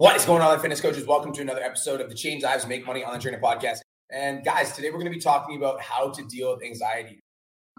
What is going on, fitness coaches? Welcome to another episode of the Change Lives Make Money Online Training Podcast. And guys, today we're going to be talking about how to deal with anxiety.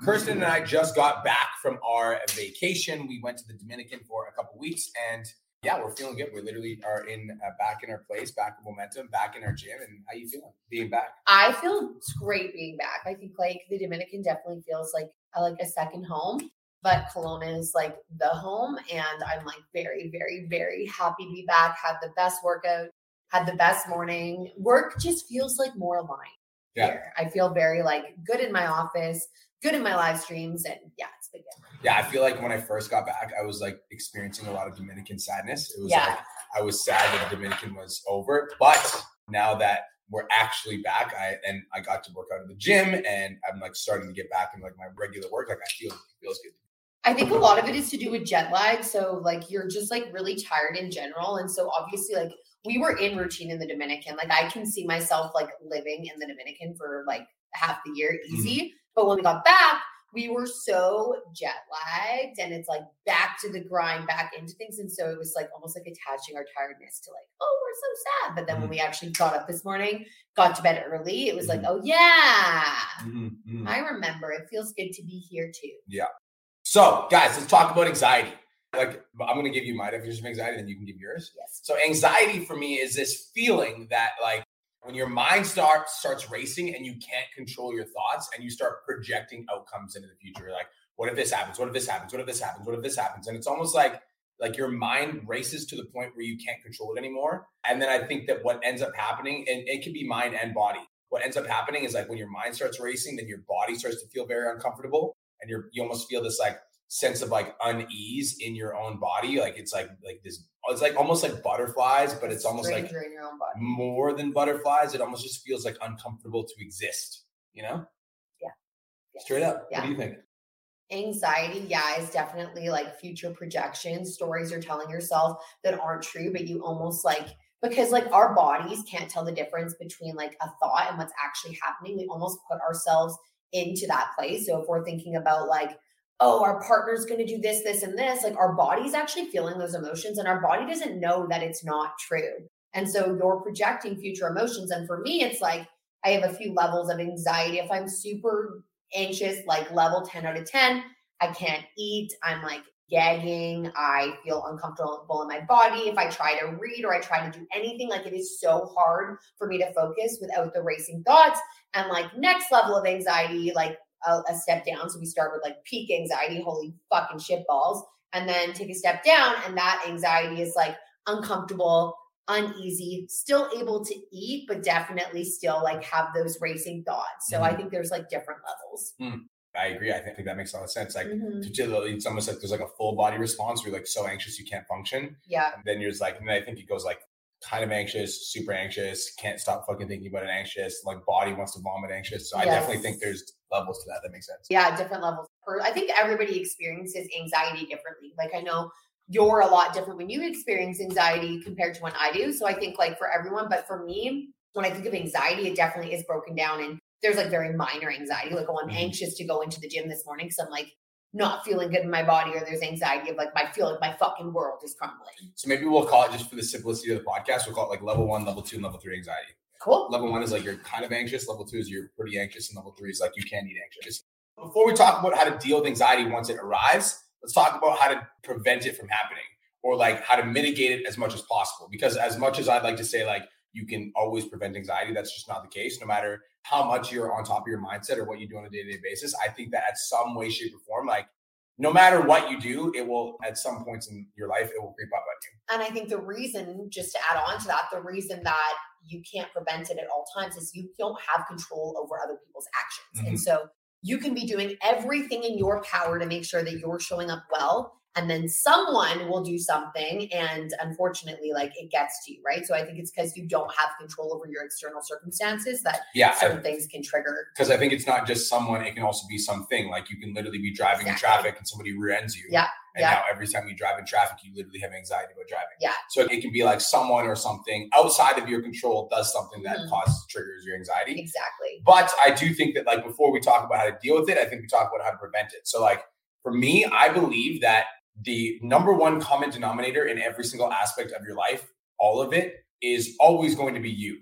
Kirsten and I just got back from our vacation. We went to the Dominican for a couple weeks, and yeah, we're feeling good. We literally are in uh, back in our place, back in momentum, back in our gym. And how you feeling being back? I feel great being back. I think like the Dominican definitely feels like like a second home but Kelowna is like the home. And I'm like very, very, very happy to be back. Had the best workout, had the best morning. Work just feels like more aligned. Yeah. Here. I feel very like good in my office, good in my live streams. And yeah, it's been good. Yeah, I feel like when I first got back, I was like experiencing a lot of Dominican sadness. It was yeah. like I was sad that the Dominican was over. But now that we're actually back, I and I got to work out in the gym and I'm like starting to get back in like my regular work. Like I feel it feels good I think a lot of it is to do with jet lag. So like you're just like really tired in general. And so obviously like we were in routine in the Dominican. Like I can see myself like living in the Dominican for like half the year mm-hmm. easy. Mm-hmm. But when we got back, we were so jet lagged and it's like back to the grind, back into things. And so it was like almost like attaching our tiredness to like, oh, we're so sad. But then mm-hmm. when we actually got up this morning, got to bed early, it was mm-hmm. like, oh yeah, mm-hmm. mm-hmm. I remember. It feels good to be here too. Yeah. So, guys, let's talk about anxiety. Like, I'm going to give you my definition of anxiety, then you can give yours. Yes. So, anxiety for me is this feeling that, like, when your mind starts starts racing and you can't control your thoughts and you start projecting outcomes into the future, like, what if this happens? What if this happens? What if this happens? What if this happens? And it's almost like like your mind races to the point where you can't control it anymore. And then I think that what ends up happening, and it can be mind and body. What ends up happening is like when your mind starts racing, then your body starts to feel very uncomfortable and you're you almost feel this like sense of like unease in your own body. Like it's like like this it's like almost like butterflies, but it's almost like more than butterflies. It almost just feels like uncomfortable to exist, you know? Yeah. Straight up. Yeah. What do you think? Anxiety, yeah, is definitely like future projections, stories you're telling yourself that aren't true, but you almost like because like our bodies can't tell the difference between like a thought and what's actually happening. We almost put ourselves into that place. So if we're thinking about like, oh, our partner's going to do this, this, and this, like our body's actually feeling those emotions and our body doesn't know that it's not true. And so you're projecting future emotions. And for me, it's like I have a few levels of anxiety. If I'm super anxious, like level 10 out of 10, I can't eat. I'm like gagging. I feel uncomfortable in my body. If I try to read or I try to do anything, like it is so hard for me to focus without the racing thoughts. And like next level of anxiety, like a, a step down. So we start with like peak anxiety, holy fucking shit balls, and then take a step down. And that anxiety is like uncomfortable, uneasy, still able to eat, but definitely still like have those racing thoughts. So mm-hmm. I think there's like different levels. Mm. I agree. I think, that makes a lot of sense. Like, mm-hmm. it's almost like there's like a full body response where you're like so anxious you can't function. Yeah. And then you're just like, and then I think it goes like kind of anxious, super anxious, can't stop fucking thinking about it anxious, like body wants to vomit anxious. So yes. I definitely think there's levels to that. That makes sense. Yeah, different levels. I think everybody experiences anxiety differently. Like I know you're a lot different when you experience anxiety compared to when I do. So I think like for everyone, but for me, when I think of anxiety, it definitely is broken down and there's like very minor anxiety. Like, oh, I'm mm-hmm. anxious to go into the gym this morning because I'm like not feeling good in my body or there's anxiety of like I feel like my fucking world is crumbling. So maybe we'll call it just for the simplicity of the podcast, we'll call it like level one, level two, and level three anxiety. Cool. Level one is like you're kind of anxious. Level two is you're pretty anxious, and level three is like you can't eat anxious. Before we talk about how to deal with anxiety once it arrives, let's talk about how to prevent it from happening or like how to mitigate it as much as possible. Because as much as I'd like to say like you can always prevent anxiety, that's just not the case. No matter how much you're on top of your mindset or what you do on a day to day basis, I think that at some way, shape, or form, like no matter what you do, it will at some points in your life, it will creep up on you. And I think the reason, just to add on to that, the reason that you can't prevent it at all times is you don't have control over other people's actions. Mm-hmm. And so you can be doing everything in your power to make sure that you're showing up well and then someone will do something and unfortunately like it gets to you right? So i think it's because you don't have control over your external circumstances that yeah certain I, things can trigger. Because i think it's not just someone it can also be something like you can literally be driving exactly. in traffic and somebody rear ends you. Yeah and yeah. now every time you drive in traffic you literally have anxiety about driving. Yeah. So it can be like someone or something outside of your control does something that mm-hmm. causes triggers your anxiety. Exactly. But i do think that like before we talk about how to deal with it i think we talk about how to prevent it. So like for me i believe that the number one common denominator in every single aspect of your life all of it is always going to be you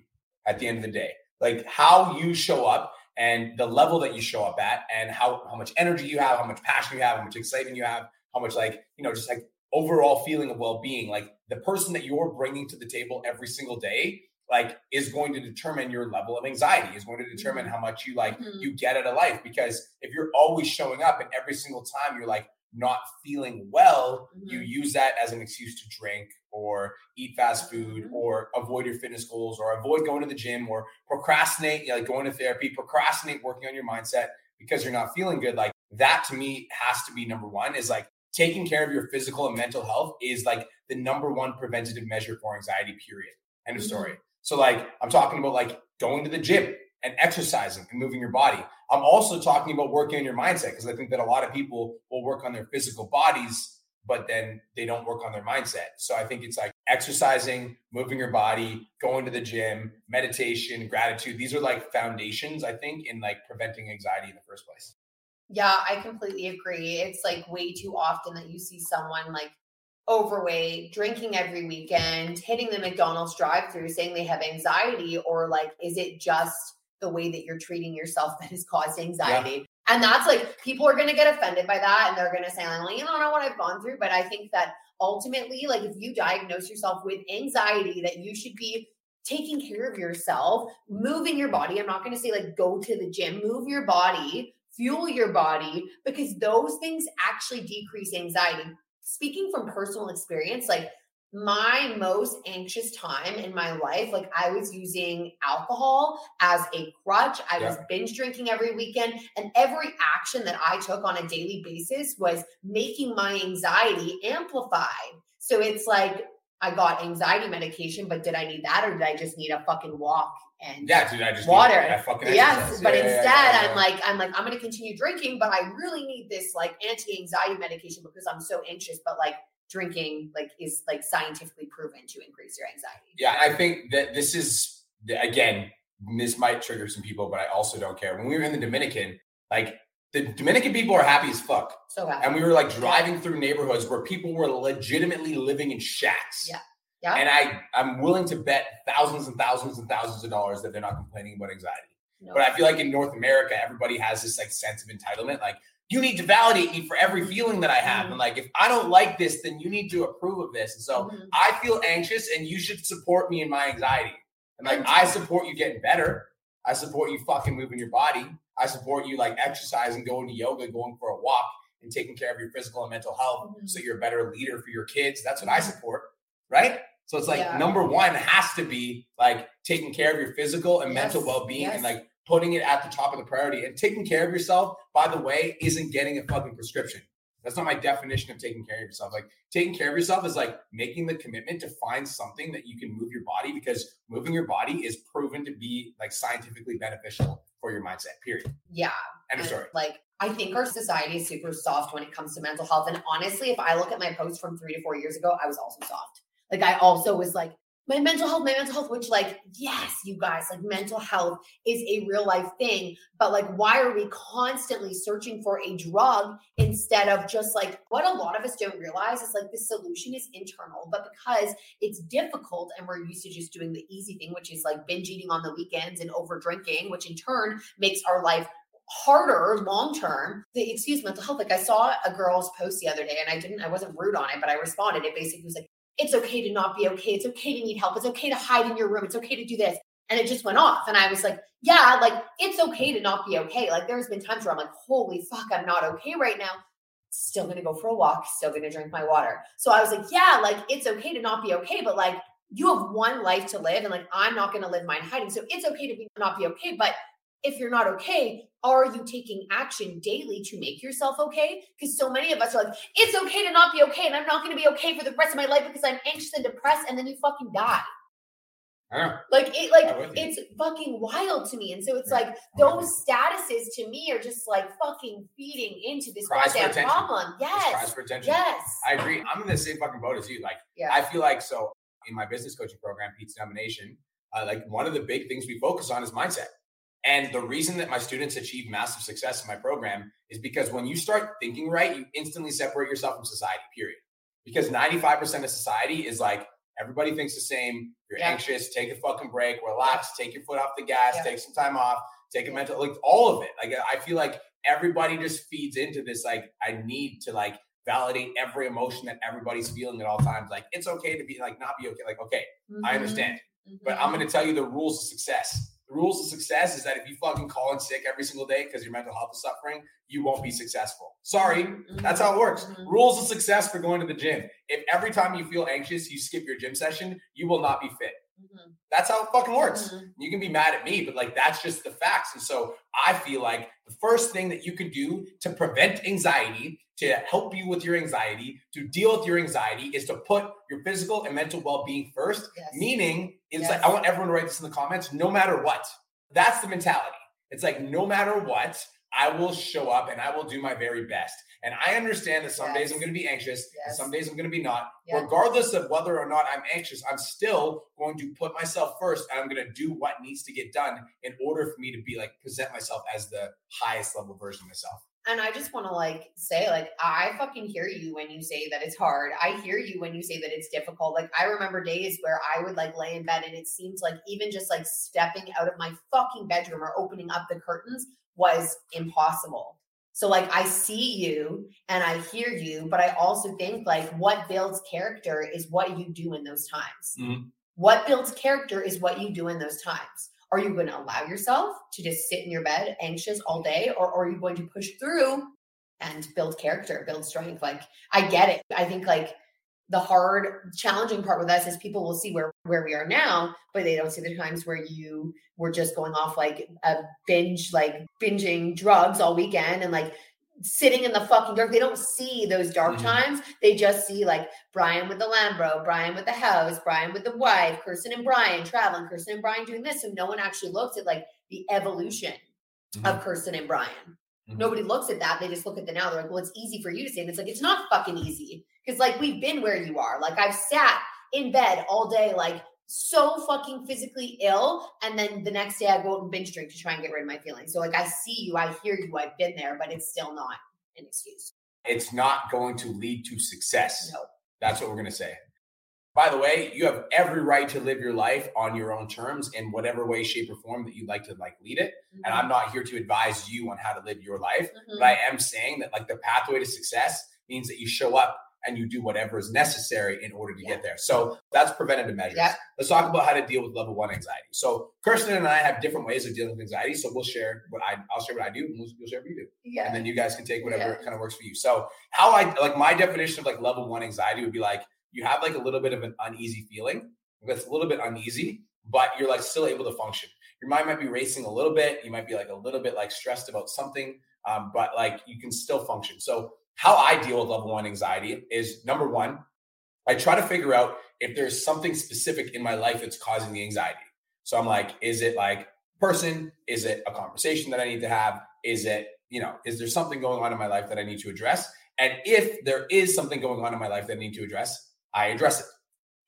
at the end of the day. Like how you show up and the level that you show up at and how how much energy you have, how much passion you have, how much excitement you have, how much like, you know, just like overall feeling of well-being, like the person that you're bringing to the table every single day like is going to determine your level of anxiety is going to determine Mhm. how much you like Mhm. you get out of life because if you're always showing up and every single time you're like not feeling well you Mhm. use that as an excuse to drink or eat fast food Mhm. or avoid your fitness goals or avoid going to the gym or procrastinate you know, like going to therapy procrastinate working on your mindset because you're not feeling good like that to me has to be number one is like taking care of your physical and mental health is like the number one preventative measure for anxiety period end of Mhm. story so like I'm talking about like going to the gym and exercising and moving your body. I'm also talking about working on your mindset because I think that a lot of people will work on their physical bodies, but then they don't work on their mindset. So I think it's like exercising, moving your body, going to the gym, meditation, gratitude. These are like foundations, I think, in like preventing anxiety in the first place. Yeah, I completely agree. It's like way too often that you see someone like overweight, drinking every weekend, hitting the McDonald's drive through saying they have anxiety, or like, is it just the way that you're treating yourself that has caused anxiety? And that's like, people are going to get offended by that and they're going to say, like, you don't know what I've gone through. But I think that ultimately, like, if you diagnose yourself with anxiety, that you should be taking care of yourself, moving your body. I'm not going to say like go to the gym, move your body, fuel your body, because those things actually decrease anxiety. Speaking from personal experience, like my most anxious time in my life, like I was using alcohol as a crutch. I was binge drinking every weekend, and every action that I took on a daily basis was making my anxiety amplified. So it's like I got anxiety medication, but did I need that or did I just need a fucking walk and Yeah, dude, I just Water. I fucking yes, but Yeah, yeah, instead yeah, yeah, I'm like, I'm like, I'm gonna continue drinking, but I really need this like anti-anxiety medication because I'm so anxious. But like drinking like is like scientifically proven to increase your anxiety. Yeah, I think that this is again, this might trigger some people, but I also don't care. When we were in the Dominican, like the Dominican people are happy as fuck. So happy. And we were like driving through neighborhoods where people were legitimately living in shacks. Yeah. Yeah. And I, I'm willing to bet thousands and thousands and thousands of dollars that they're not complaining about anxiety. No. But I feel like in North America, everybody has this like sense of entitlement. Like, you need to validate me for every feeling that I have. Mhm. And like, if I don't like this, then you need to approve of this. And so Mhm. I feel anxious and you should support me in my anxiety. And like, I support you getting better. I support you fucking moving your body. I support you like exercising, going to yoga, going for a walk, and taking care of your physical and mental health Mhm. so you're a better leader for your kids. That's what I support. Right. So it's like Yeah. number one has to be like taking care of your physical and mental well being and like putting it at the top of the priority. And taking care of yourself, by the way, isn't getting a fucking prescription. That's not my definition of taking care of yourself. Like taking care of yourself is like making the commitment to find something that you can move your body because moving your body is proven to be like scientifically beneficial for your mindset. Period. Yeah. End of story. Like, I think our society is super soft when it comes to mental health. And honestly, if I look at my post from three to four years ago, I was also soft. Like, I also was like, my mental health, my mental health, which, like, yes, you guys, like, mental health is a real life thing. But, like, why are we constantly searching for a drug instead of just like what a lot of us don't realize is like the solution is internal, but because it's difficult and we're used to just doing the easy thing, which is like binge eating on the weekends and over drinking, which in turn makes our life harder long term the excuse mental health like i saw a girl's post the other day and i didn't i wasn't rude on it but i responded it basically was like it's okay to not be okay. It's okay to need help. It's okay to hide in your room. It's okay to do this. And it just went off. And i was like yeah like it's okay to not be okay. Like there's been times where i'm like holy fuck i'm not okay right now. Still gonna go for a walk. Still gonna drink my water. So i was like yeah like it's okay to not be okay but like you have one life to live and like i'm not gonna live mine hiding. So it's okay to be not be okay but if you're not okay, are you taking action daily to make yourself okay? Because so many of us are like, it's okay to not be okay, and I'm not going to be okay for the rest of my life because I'm anxious and depressed, and then you fucking die. I don't know. Like it, like I'm with you. it's fucking wild to me. And so it's Yeah, like those statuses to me are just like fucking feeding into this Cries goddamn problem. Yes, yes. I agree. I'm in the same fucking boat as you. Like, Yeah. I feel like so in my business coaching program, Pizza Domination, uh, like one of the big things we focus on is mindset. And the reason that my students achieve massive success in my program is because when you start thinking right, you instantly separate yourself from society, period. Because 95% of society is like Everybody thinks the same. You're Yeah. anxious, take a fucking break, relax, take your foot off the gas, Yeah. take some time off, take a mental like all of it. Like I feel like everybody just feeds into this like I need to like validate every emotion that everybody's feeling at all times. Like it's okay to be like not be okay. Like, okay, I Mhm, understand. But mhm. I'm going to tell you the rules of success. The rules of success is that if you fucking call in sick every single day because your mental health is suffering, you won't be successful. Sorry, Mhm, that's how it works. mhm. Rules of success for going to the gym. If every time you feel anxious, you skip your gym session, you will not be fit. Mhm, That's how it fucking works. mhm. You can be mad at me, but like that's just the facts. And so I feel like the first thing that you can do to prevent anxiety, to help you with your anxiety, to deal with your anxiety, is to put your physical and mental well being first. Yes. Meaning, it's Yes. like I want everyone to write this in the comments, no matter what. That's the mentality. It's like no matter what, I will show up and I will do my very best. And I understand that some days I'm going to be anxious and some days I'm going to be not. Yeah. Regardless of whether or not I'm anxious, I'm still going to put myself first and I'm going to do what needs to get done in order for me to be like present myself as the highest level version of myself. And I just want to like say, like, I fucking hear you when you say that it's hard. I hear you when you say that it's difficult. Like, I remember days where I would like lay in bed and it seems like even just like stepping out of my fucking bedroom or opening up the curtains was impossible. So, like, I see you and I hear you, but I also think like what builds character is what you do in those times. Mhm. What builds character is what you do in those times. Are you going to allow yourself to just sit in your bed anxious all day, or, are you going to push through and build character, build strength? Like, I get it. I think like the hard, challenging part with us is people will see where where we are now, but they don't see the times where you were just going off like a binge, like binging drugs all weekend and like sitting in the fucking dark. They don't see those dark Mhm. times. They just see like Brian with the Lambo, Brian with the house, Brian with the wife, Kirsten and Brian traveling, Kirsten and Brian doing this. So no one actually looks at like the evolution of Kirsten and Brian. Mhm. Nobody looks at that. They just look at the now. They're like, well, it's easy for you to say. And it's like, it's not fucking easy. Because like we've been where you are. Like I've sat in bed all day, like so fucking physically ill. And then the next day I go out and binge drink to try and get rid of my feelings. So like I see you, I hear you, I've been there, but it's still not an excuse. It's not going to lead to success. No. That's what we're going to say. By the way, you have every right to live your life on your own terms in whatever way, shape, or form that you'd like to like lead it. And I'm not here to advise you on how to live your life, Mhm. but I am saying that like the pathway to success means that you show up and you do whatever is necessary in order to Yeah. get there. So that's preventative measures. Yep. Let's talk about how to deal with level one anxiety. So Kirsten and I have different ways of dealing with anxiety. So we'll share what I I'll share what I do, and we'll, you'll share what you do yeah. and then you guys can take whatever Yeah. kind of works for you. So how I like my definition of like level one anxiety would be like you have like a little bit of an uneasy feeling. That's a little bit uneasy, but you're like still able to function. Your mind might be racing a little bit. You might be like a little bit like stressed about something, um, but like you can still function. So how I deal with level one anxiety is number one, I try to figure out if there's something specific in my life that's causing the anxiety. So I'm like, is it like person? Is it a conversation that I need to have? Is it, you know, is there something going on in my life that I need to address? And if there is something going on in my life that I need to address, I address it,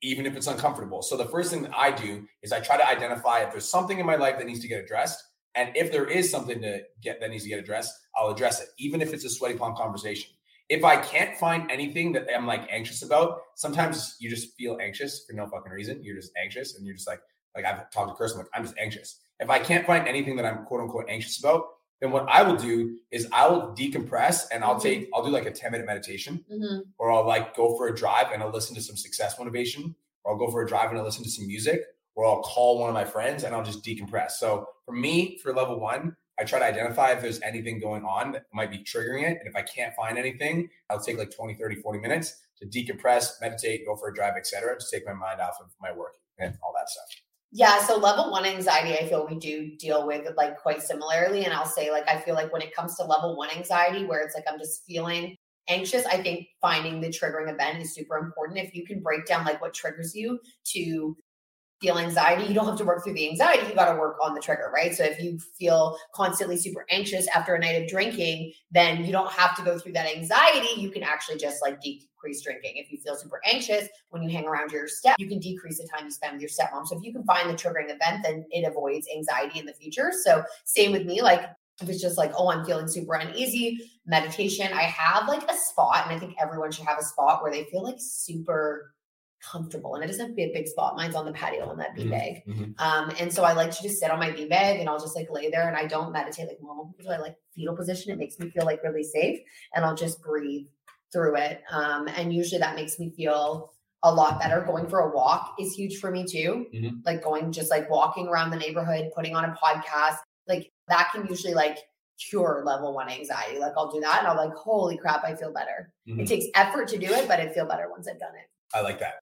even if it's uncomfortable. So the first thing that I do is I try to identify if there's something in my life that needs to get addressed. And if there is something to get that needs to get addressed, I'll address it, even if it's a sweaty palm conversation. If I can't find anything that I'm like anxious about, sometimes you just feel anxious for no fucking reason. You're just anxious and you're just like, like I've talked to Kirsten, like I'm just anxious. If I can't find anything that I'm quote unquote anxious about, then what I will do is I will decompress and I'll Mhm. take, I'll do like a 10 minute meditation Mhm. or I'll like go for a drive and I'll listen to some success motivation, or I'll go for a drive and I'll listen to some music, or I'll call one of my friends and I'll just decompress. So for me, for level one, I try to identify if there's anything going on that might be triggering it. And if I can't find anything, I'll take like 20, 30, 40 minutes to decompress, meditate, go for a drive, etc., to take my mind off of my work and all that stuff. Yeah, so level one anxiety, I feel we do deal with like quite similarly. And I'll say, like, I feel like when it comes to level one anxiety, where it's like I'm just feeling anxious, I think finding the triggering event is super important. If you can break down like what triggers you to feel anxiety, you don't have to work through the anxiety, you got to work on the trigger, right? So if you feel constantly super anxious after a night of drinking, then you don't have to go through that anxiety. You can actually just like decrease drinking. If you feel super anxious when you hang around your step, you can decrease the time you spend with your stepmom. So if you can find the triggering event, then it avoids anxiety in the future. So same with me, like if it's just like, oh, I'm feeling super uneasy, meditation, I have like a spot, and I think everyone should have a spot where they feel like super comfortable and it doesn't have to be a big spot. Mine's on the patio on that beanbag. Mhm. Um, and so I like to just sit on my beanbag and I'll just like lay there and I don't meditate like normal people. do. I like fetal position. It makes me feel like really safe and I'll just breathe through it. Um, and usually that makes me feel a lot better. Going for a walk is huge for me too. Mhm. Like going just like walking around the neighborhood, putting on a podcast, like that can usually like cure level one anxiety. Like I'll do that and I'm like, holy crap, I feel better. Mhm. It takes effort to do it, but I feel better once I've done it. I like that.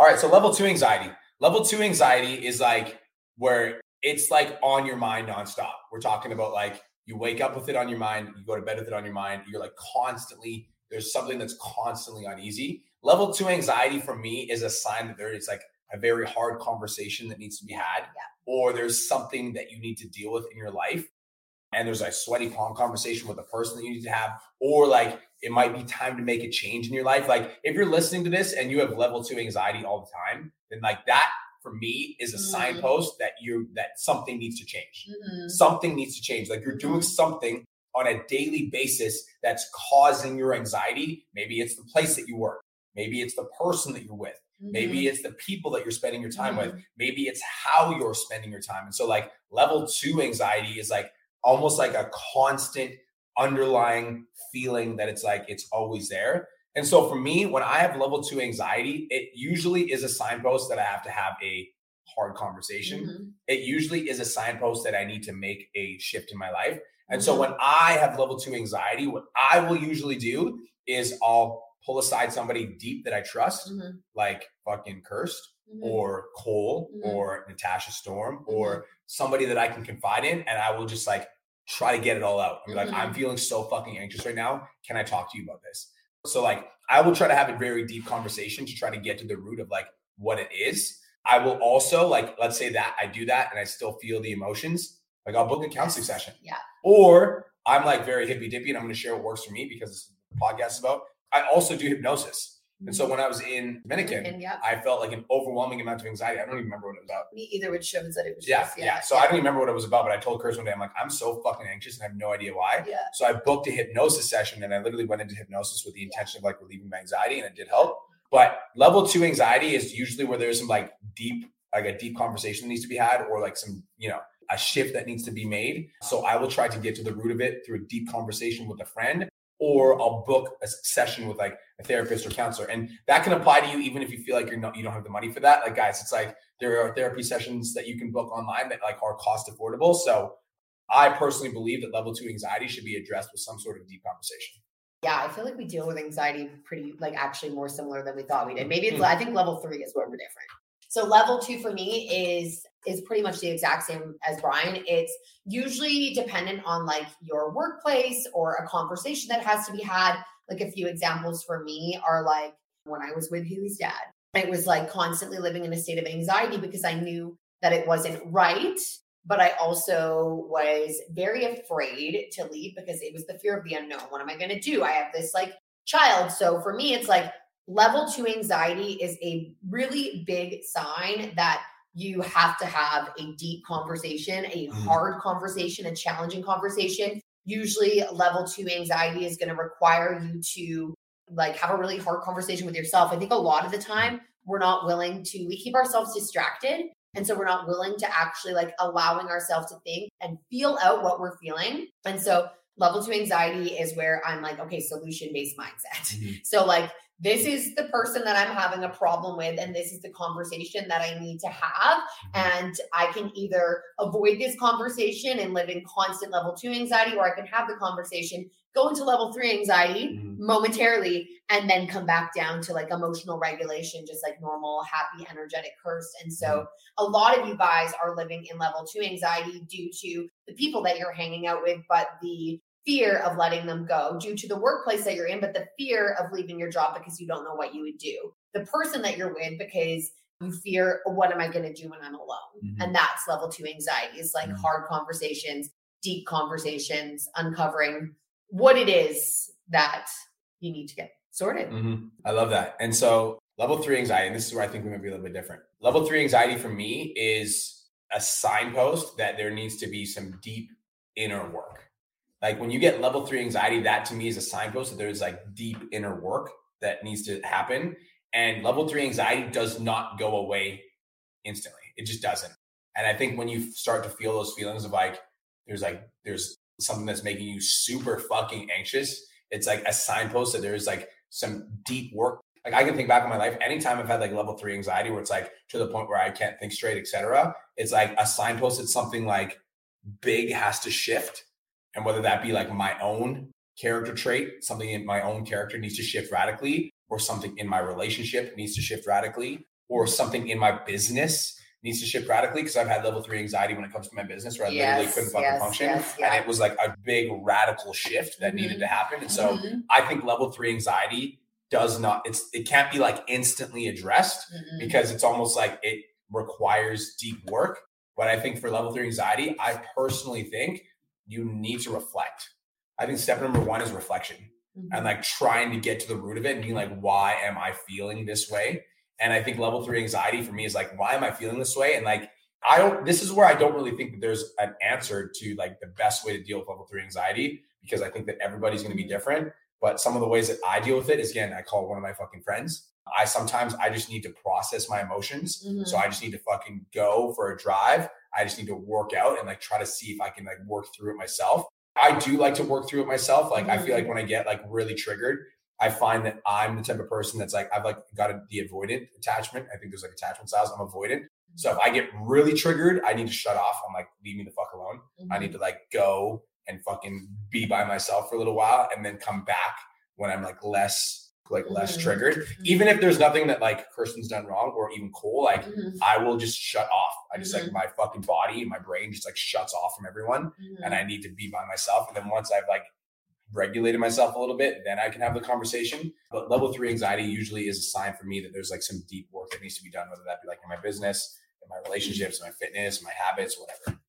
All right, so level two anxiety. Level two anxiety is like where it's like on your mind nonstop. We're talking about like you wake up with it on your mind, you go to bed with it on your mind. You're like constantly, there's something that's constantly uneasy. Level two anxiety for me is a sign that there is like a very hard conversation that needs to be had, or there's something that you need to deal with in your life. And there's a sweaty palm conversation with a person that you need to have, or like it might be time to make a change in your life. Like if you're listening to this and you have level two anxiety all the time, then like that for me is a Mhm. signpost that you that something needs to change. Mhm. Something needs to change. Like you're doing something on a daily basis that's causing your anxiety. Maybe it's the place that you work. Maybe it's the person that you're with. Maybe it's the people that you're spending your time with. Maybe it's how you're spending your time. And so, like, level two anxiety is like almost like a constant underlying feeling that it's like it's always there. And so, for me, when I have level two anxiety, it usually is a signpost that I have to have a hard conversation. Mhm. It usually is a signpost that I need to make a shift in my life. And so, Mhm. when I have level two anxiety, what I will usually do is I'll pull aside somebody deep that I trust, Mhm. like fucking Kirst Mhm. or Cole Mhm. or Natasha Storm or somebody that I can confide in, and I will just like try to get it all out. I'm like, Mhm. I'm feeling so fucking anxious right now. Can I talk to you about this? So like, I will try to have a very deep conversation to try to get to the root of like what it is. I will also like, let's say that I do that and I still feel the emotions. Like I'll book a counseling session. Yeah. Or I'm like very hippy dippy and I'm going to share what works for me because this is the podcast is about. I also do hypnosis. And so when I was in Dominican, yeah, I felt like an overwhelming amount of anxiety. I don't even remember what it was about. me either, which shows that it was Yeah, just, yeah. So I don't even remember what it was about, but I told Kirst one day, I'm like, I'm so fucking anxious and I have no idea why. Yeah. So I booked a hypnosis session and I literally went into hypnosis with the intention of like relieving my anxiety and it did help. But level two anxiety is usually where there's some like deep, like a deep conversation that needs to be had or like some, you know, a shift that needs to be made. So I will try to get to the root of it through a deep conversation with a friend or I'll book a session with like a therapist or counselor. And that can apply to you even if you feel like you're not you don't have the money for that. Like guys, it's like there are therapy sessions that you can book online that like are cost affordable. So I personally believe that level two anxiety should be addressed with some sort of deep conversation. Yeah, I feel like we deal with anxiety pretty, like actually more similar than we thought we did. Maybe it's, Mhm. I think level three is where we're different. So level two for me is is pretty much the exact same as Brian. It's usually dependent on like your workplace or a conversation that has to be had. Like a few examples for me are like when I was with Haley's dad, it was like constantly living in a state of anxiety because I knew that it wasn't right but I also was very afraid to leave because it was the fear of the unknown. What am I going to do? I have this like child. So for me, it's like level two anxiety is a really big sign that you have to have a deep conversation, a Mhm. hard conversation, a challenging conversation. Usually, level two anxiety is going to require you to like have a really hard conversation with yourself. I think a lot of the time we're not willing to, we keep ourselves distracted and so we're not willing to actually like allowing ourselves to think and feel out what we're feeling. And so level two anxiety is where I'm like, okay, solution based mindset. Mhm. So like this is the person that I'm having a problem with, and this is the conversation that I need to have. And I can either avoid this conversation and live in constant level two anxiety, or I can have the conversation, go into level three anxiety Mhm. momentarily, and then come back down to like emotional regulation, just like normal, happy, energetic Kirst. And so a lot of you guys are living in level two anxiety due to the people that you're hanging out with, but the fear of letting them go due to the workplace that you're in, but the fear of leaving your job because you don't know what you would do. The person that you're with because you fear, what am I going to do when I'm alone? Mhm. And that's level two anxiety. It's like Mhm. hard conversations, deep conversations, uncovering what it is that you need to get sorted. Mhm. I love that. And so level three anxiety, and this is where I think we might be a little bit different. Level three anxiety for me is a signpost that there needs to be some deep inner work. Like when you get level three anxiety, that to me is a signpost that there's like deep inner work that needs to happen. And level three anxiety does not go away instantly. It just doesn't. And I think when you start to feel those feelings of like, there's like, there's something that's making you super fucking anxious, it's like a signpost that there's like some deep work. Like I can think back on my life, anytime I've had like level three anxiety where it's like to the point where I can't think straight, etc. It's like a signpost. It's something like big has to shift. And whether that be like my own character trait, something in my own character needs to shift radically, or something in my relationship needs to shift radically, or something in my business needs to shift radically because I've had level three anxiety when it comes to my business where I literally couldn't fucking yes, function. yes, yeah. And it was like a big radical shift that needed Mhm. to happen. And so Mhm, I think level three anxiety does not, it's it can't be like instantly addressed mhm. because it's almost like it requires deep work. But I think for level three anxiety, I personally think you need to reflect. I think step number one is reflection Mhm. and like trying to get to the root of it and being like, why am I feeling this way? And I think level three anxiety for me is like, why am I feeling this way? And like, I don't, this is where I don't really think that there's an answer to like the best way to deal with level three anxiety because I think that everybody's going to be different. But some of the ways that I deal with it is again, I call one of my fucking friends. I sometimes I just need to process my emotions. Mhm. So I just need to fucking go for a drive. I just need to work out and like try to see if I can like work through it myself. I do like to work through it myself. Like I feel like when I get like really triggered, I find that I'm the type of person that's like I've like got a, the avoidant attachment. I think there's like attachment styles. I'm avoidant. So if I get really triggered, I need to shut off. I'm like, leave me the fuck alone. I Mm-hmm. need to like go and fucking be by myself for a little while and then come back when I'm like less like less Mhm. triggered. Even if there's nothing that like Kirsten's done wrong or even Cole, like Mhm, I will just shut off. I just Mm-hmm. like my fucking body and my brain just like shuts off from everyone mhm. and I need to be by myself. And then once I've like regulated myself a little bit, then I can have the conversation. But level three anxiety usually is a sign for me that there's like some deep work that needs to be done, whether that be like in my business, in my relationships, my fitness, my habits, whatever.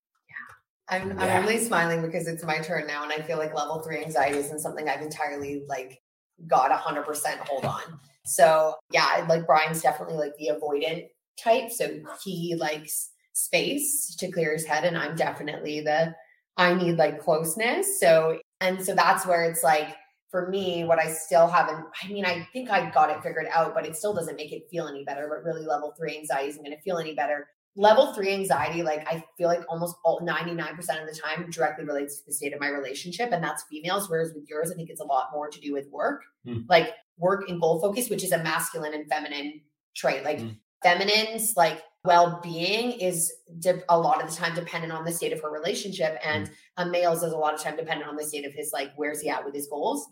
I'm, Yeah. I'm only smiling because it's my turn now, and I feel like level three anxiety isn't something I've entirely like got a hundred percent hold on. So yeah, like Brian's definitely like the avoidant type. So he likes space to clear his head, and I'm definitely the I need like closeness. So and so that's where it's like for me, what I still haven't. I mean, I think I got it figured out, but it still doesn't make it feel any better. But really, level three anxiety isn't going to feel any better level three anxiety, like I feel like almost all 99% of the time directly relates to the state of my relationship. And that's females. Whereas with yours, I think it's a lot more to do with work, Hmm. like work and goal focus, which is a masculine and feminine trait. Like Hmm. feminine's like well-being is de- a lot of the time dependent on the state of her relationship. And a male's is a lot of time dependent on the state of his, like, where's he at with his goals.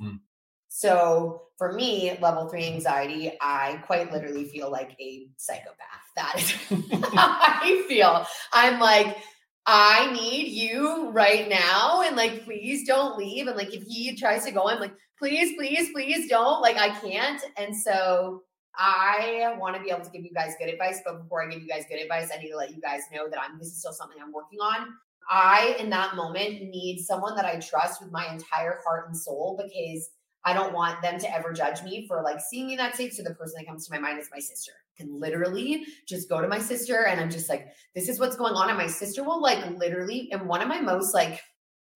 So for me, level three anxiety, I quite literally feel like a psychopath. That is how I feel. I'm like, I need you right now. And like, please don't leave. And like, if he tries to go, I'm like, please, please, please don't. Like, I can't. And so I want to be able to give you guys good advice. But before I give you guys good advice, I need to let you guys know that I'm this is still something I'm working on. I, in that moment, need someone that I trust with my entire heart and soul because I don't want them to ever judge me for like seeing me in that state. So the person that comes to my mind is my sister. I can literally just go to my sister and I'm just like, this is what's going on. And my sister will like literally, in one of my most like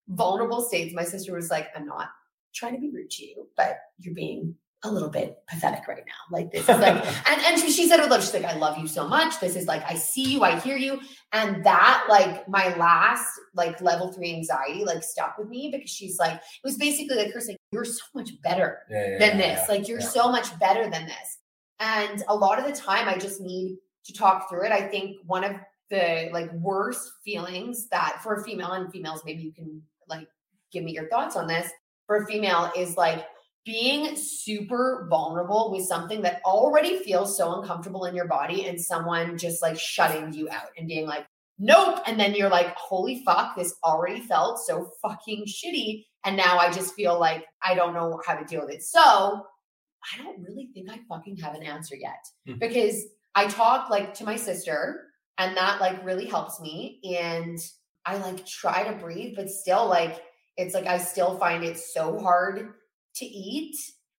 vulnerable states, my sister was like, I'm not trying to be rude to you, but you're being a little bit pathetic right now. Like this is like, and, and she, she said it with love. She's like, I love you so much. This is like, I see you, I hear you. And that like my last like level three anxiety like stuck with me because she's like, it was basically like her saying, you're so much better Yeah, yeah, than yeah, this. Like you're so much better than this. And a lot of the time I just need to talk through it. I think one of the like worst feelings that for a female and females, maybe you can like give me your thoughts on this. For a female is like being super vulnerable with something that already feels so uncomfortable in your body and someone just like shutting you out and being like, nope. And then you're like, holy fuck, this already felt so fucking shitty. And now I just feel like I don't know how to deal with it. So I don't really think I fucking have an answer yet Hmm. because I talk like to my sister and that like really helps me. And I like try to breathe, but still like it's like I still find it so hard to eat.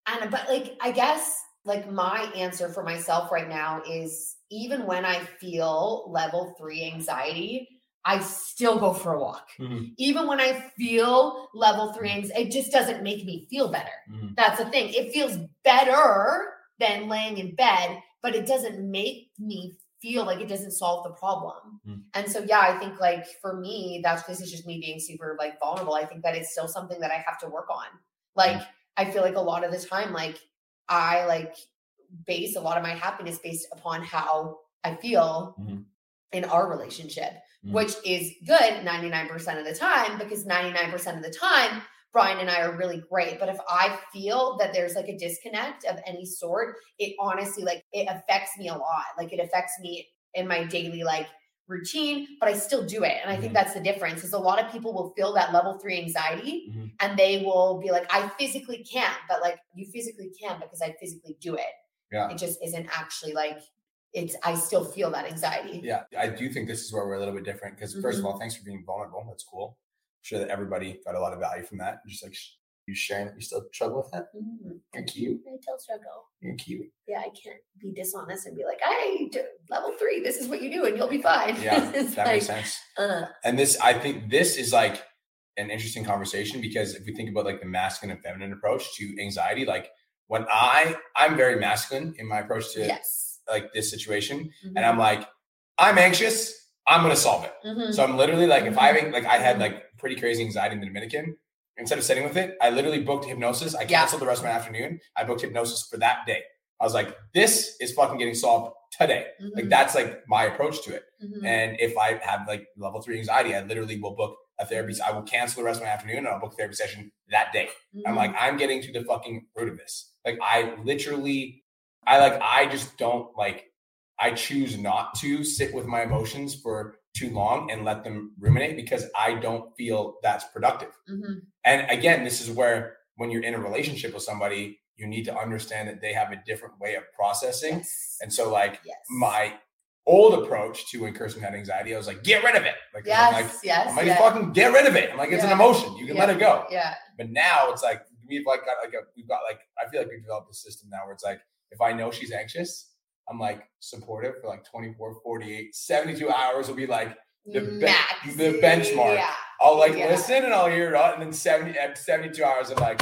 And but like I guess like my answer for myself right now is even when I feel level three anxiety, I still go for a walk. Mhm. Even when I feel level three anxiety, it just doesn't make me feel better. Mhm. That's the thing. It feels better than laying in bed, but it doesn't make me feel like it doesn't solve the problem. Mm. And so, yeah, I think like for me, that's this is just me being super like vulnerable. I think that it's still something that I have to work on. Like, I feel like a lot of the time, like I like base a lot of my happiness based upon how I feel Mhm. in our relationship, Mhm. which is good 99% of the time because 99% of the time, Brian and I are really great. But if I feel that there's like a disconnect of any sort, it honestly like it affects me a lot. Like it affects me in my daily like routine, but I still do it. And I think Mhm. that's the difference is a lot of people will feel that level three anxiety Mhm. and they will be like, I physically can't, but like you physically can because I physically do it. Yeah. It just isn't actually like it's I still feel that anxiety. Yeah, I do think this is where we're a little bit different because 1st Mm-hmm. of all, thanks for being vulnerable. That's cool. I'm sure that everybody got a lot of value from that. Just like you sharing that you still struggle with that. Mm, You're cute. I still struggle. You're cute. Yeah, I can't be dishonest and be like, I level three, this is what you do and you'll be fine. Yeah, that like, makes sense. uh, And this, I think, this is like an interesting conversation because if we think about like the masculine and feminine approach to anxiety, like when I, I'm very masculine in my approach to yes. like this situation, Mhm. and I'm like, I'm anxious. I'm gonna solve it. Mhm. So I'm literally like, if I Mm-hmm. like, I had like pretty crazy anxiety in the Dominican. Instead of sitting with it, I literally booked hypnosis. I Yeah. canceled the rest of my afternoon. I booked hypnosis for that day. I was like, this is fucking getting solved today. Like Mhm. that's like my approach to it. Mhm. And if I have like level three anxiety, I literally will book a therapy. I will cancel the rest of my afternoon and I'll book a therapy session that day. I'm Mhm. like, I'm getting to the fucking root of this. Like I literally, I like, I just don't like, I choose not to sit with my emotions for too long and let them ruminate because I don't feel that's productive. Mhm. And again, this is where when you're in a relationship with somebody, you need to understand that they have a different way of processing. Yes. And so like Yes. my old approach to when Kirsten had anxiety, I was like, get rid of it. Like, I'm like, Yes, yes. I'm like, yeah. fucking get rid of it. I'm like, it's an emotion. You can let it go. yeah. But now it's like we've like got like a we've got like I feel like we've developed a system now where it's like if I know she's anxious, I'm like supportive for like 24, 48, 72 hours will be like the be- the benchmark. Yeah. I'll like Yeah. listen and I'll hear it and then 70 72 hours I'm like,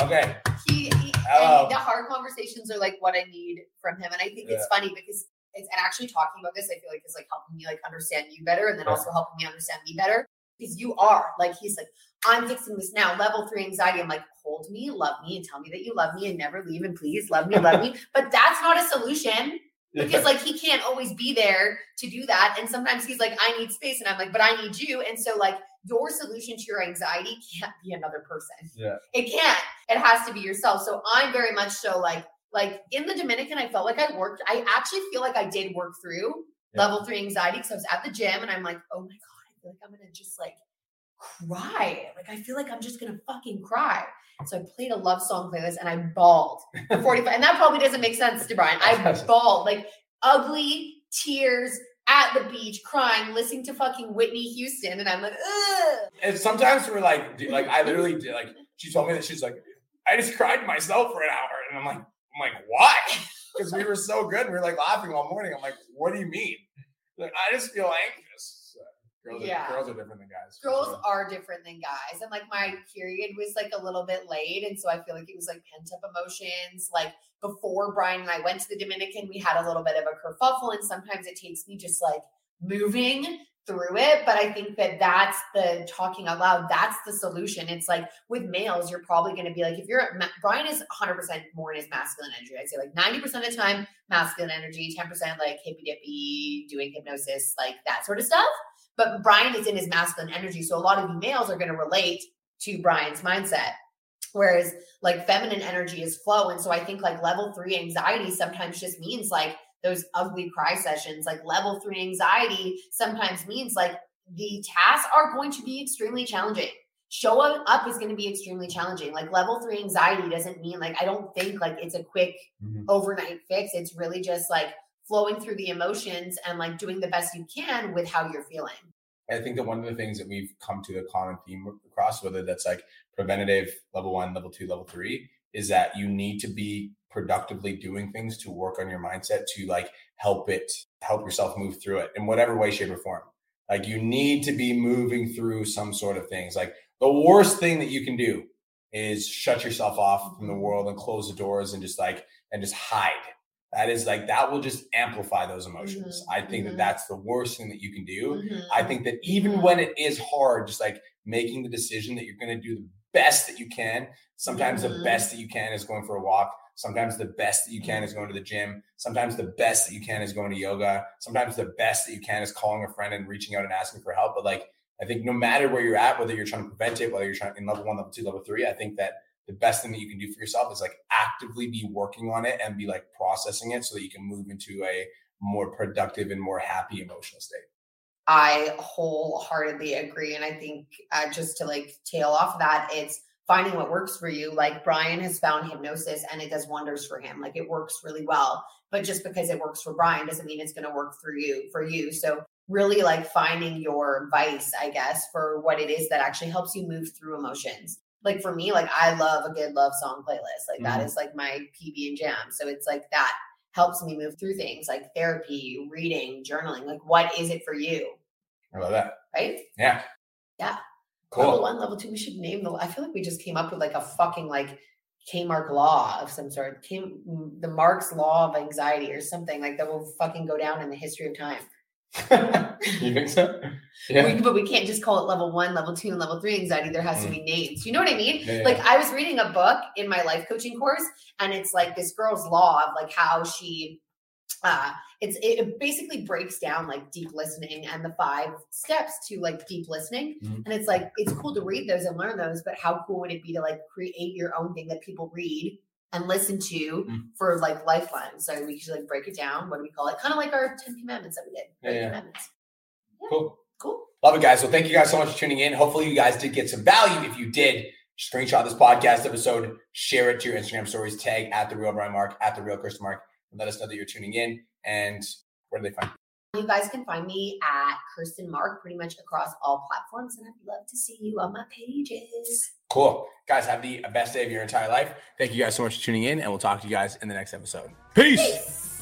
okay, he, he the hard conversations are like what I need from him. And I think it's funny because it's and actually talking about this, I feel like is like helping me like understand you better and then Yeah. also helping me understand me better. Because you are like he's like, I'm fixing this now. Level three anxiety. I'm like, hold me, love me, and tell me that you love me and never leave and please love me, love me. But that's not a solution because like he can't always be there to do that. And sometimes he's like, I need space, and I'm like, but I need you. And so like your solution to your anxiety can't be another person. Yeah. It can't. It has to be yourself. So I'm very much so like like in the Dominican, I felt like I worked. I actually feel like I did work through Yeah. level three anxiety because I was at the gym and I'm like, oh my god, I feel like I'm gonna just like cry. Like I feel like I'm just gonna fucking cry. So I played a love song playlist and I bawled for 45. and that probably doesn't make sense to Brian. I bawled like ugly tears at the beach, crying, listening to fucking Whitney Houston, and I'm like, ugh. and sometimes we're like, dude, like I literally did like she told me that she's like, I just cried to myself for an hour, and I'm like, I'm like, why? Because we were so good, we were like laughing all morning. I'm like, what do you mean? Like I just feel anxious. Girls, Yeah. are, girls are different than guys. girls sure. are different than guys and like my period was like a little bit late and so i feel like it was like pent up emotions like before brian and i went to the dominican we had a little bit of a kerfuffle and sometimes it takes me just like moving through it but i think that that's the talking out loud that's the solution it's like with males you're probably going to be like if you're brian is 100% more in his masculine energy i'd say like 90% of the time masculine energy 10% like hippy dippy doing hypnosis like that sort of stuff but Brian is in his masculine energy. So a lot of you males are going to relate to Brian's mindset. Whereas like feminine energy is flow. And so I think like level three anxiety sometimes just means like those ugly cry sessions. Like level three anxiety sometimes means like the tasks are going to be extremely challenging. showing up is going to be extremely challenging. Like level three anxiety doesn't mean like, I don't think like it's a quick Mhm. overnight fix. It's really just like flowing through the emotions and like doing the best you can with how you're feeling. I think that one of the things that we've come to a common theme across, whether that's like preventative level one, level two, level three, is that you need to be productively doing things to work on your mindset to like help it, help yourself move through it in whatever way, shape, or form. Like you need to be moving through some sort of things. Like the worst thing that you can do is shut yourself off from the mm-hmm. world and close the doors and just like and just hide. That is like that will just amplify those emotions. Mhm, I think mhm. that that's the worst thing that you can do. Mhm. I think that even when it is hard, just like making the decision that you're going to do the best that you can. Sometimes the Mhm. best that you can is going for a walk. Sometimes the best that you can is going to the gym. Sometimes the best that you can is going to yoga. Sometimes the best that you can is calling a friend and reaching out and asking for help. But like, I think no matter where you're at, whether you're trying to prevent it, whether you're trying in level one, level two, level three, I think that the best thing that you can do for yourself is like actively be working on it and be like processing it so that you can move into a more productive and more happy emotional state. I wholeheartedly agree. And I think uh, just to like tail off that, it's finding what works for you. Like Brian has found hypnosis and it does wonders for him. Like it works really well. But just because it works for Brian doesn't mean it's going to work for you, for you. So really like finding your vice, I guess, for what it is that actually helps you move through emotions. Like for me, like I love a good love song playlist. Like that Mhm. is like my PB and jam. So it's like that helps me move through things like therapy, reading, journaling. Like what is it for you? I love that. Right? Yeah. Yeah. Cool. Level one, level two. We should name the. I feel like we just came up with like a fucking like Kmark law of some sort. K, the Mark's law of anxiety or something like that will fucking go down in the history of time. you think so? Yeah. We, but we can't just call it level one, level two, and level three anxiety. There has to be names. You know what I mean? Yeah, yeah. Like I was reading a book in my life coaching course, and it's like this girl's law of like how she uh it's it basically breaks down like deep listening and the five steps to like deep listening Mhm. and it's like it's cool to read those and learn those but how cool would it be to like create your own thing that people read and listen to Mhm. for like lifeline so we should like break it down what do we call it kind of like our 10 commandments that we did Yeah, yeah. commandments cool. cool Love it, guys. So thank you guys so much for tuning in. Hopefully, you guys did get some value. If you did, screenshot this podcast episode, share it to your Instagram stories, tag at the real Brian Mark, at the real Kirsten Mark, and let us know that you're tuning in. And where do they find you? you guys can find me at kirsten mark pretty much across all platforms and i'd love to see you on my pages Cool. Guys, have the best day of your entire life. Thank you guys so much for tuning in, and we'll talk to you guys in the next episode. Peace. Peace.